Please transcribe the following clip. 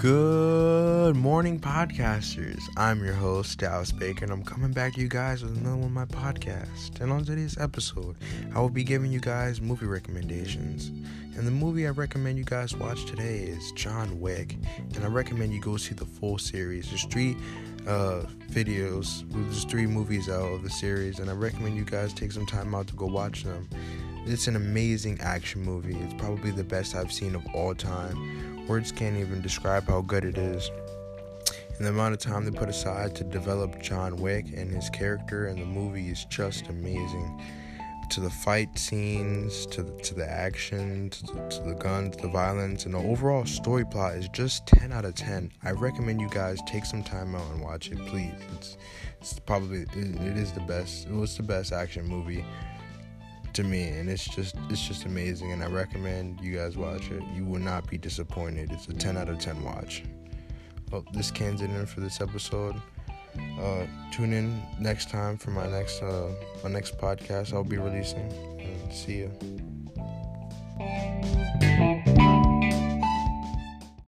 Good morning, podcasters. I'm your host, Dallas Baker, and I'm coming back to you guys with another one of my podcasts. And on today's episode, I will be giving you guys movie recommendations. And the movie I recommend you guys watch today is John Wick. And I recommend you go see the full series. There's three uh, videos, there's three movies out of the series, and I recommend you guys take some time out to go watch them. It's an amazing action movie. It's probably the best I've seen of all time Words can't even describe how good it is. And the amount of time they put aside to develop John Wick and his character in the movie is just amazing. To the fight scenes, to the, to the action, to the, to the guns, the violence, and the overall story plot is just 10 out of 10. I recommend you guys take some time out and watch it, please. It's, it's probably it, it is the best. It was the best action movie to me and it's just it's just amazing and I recommend you guys watch it. You will not be disappointed. It's a 10 out of 10 watch. Well, this cans it in for this episode. Uh, tune in next time for my next uh, my next podcast I'll be releasing. And see you.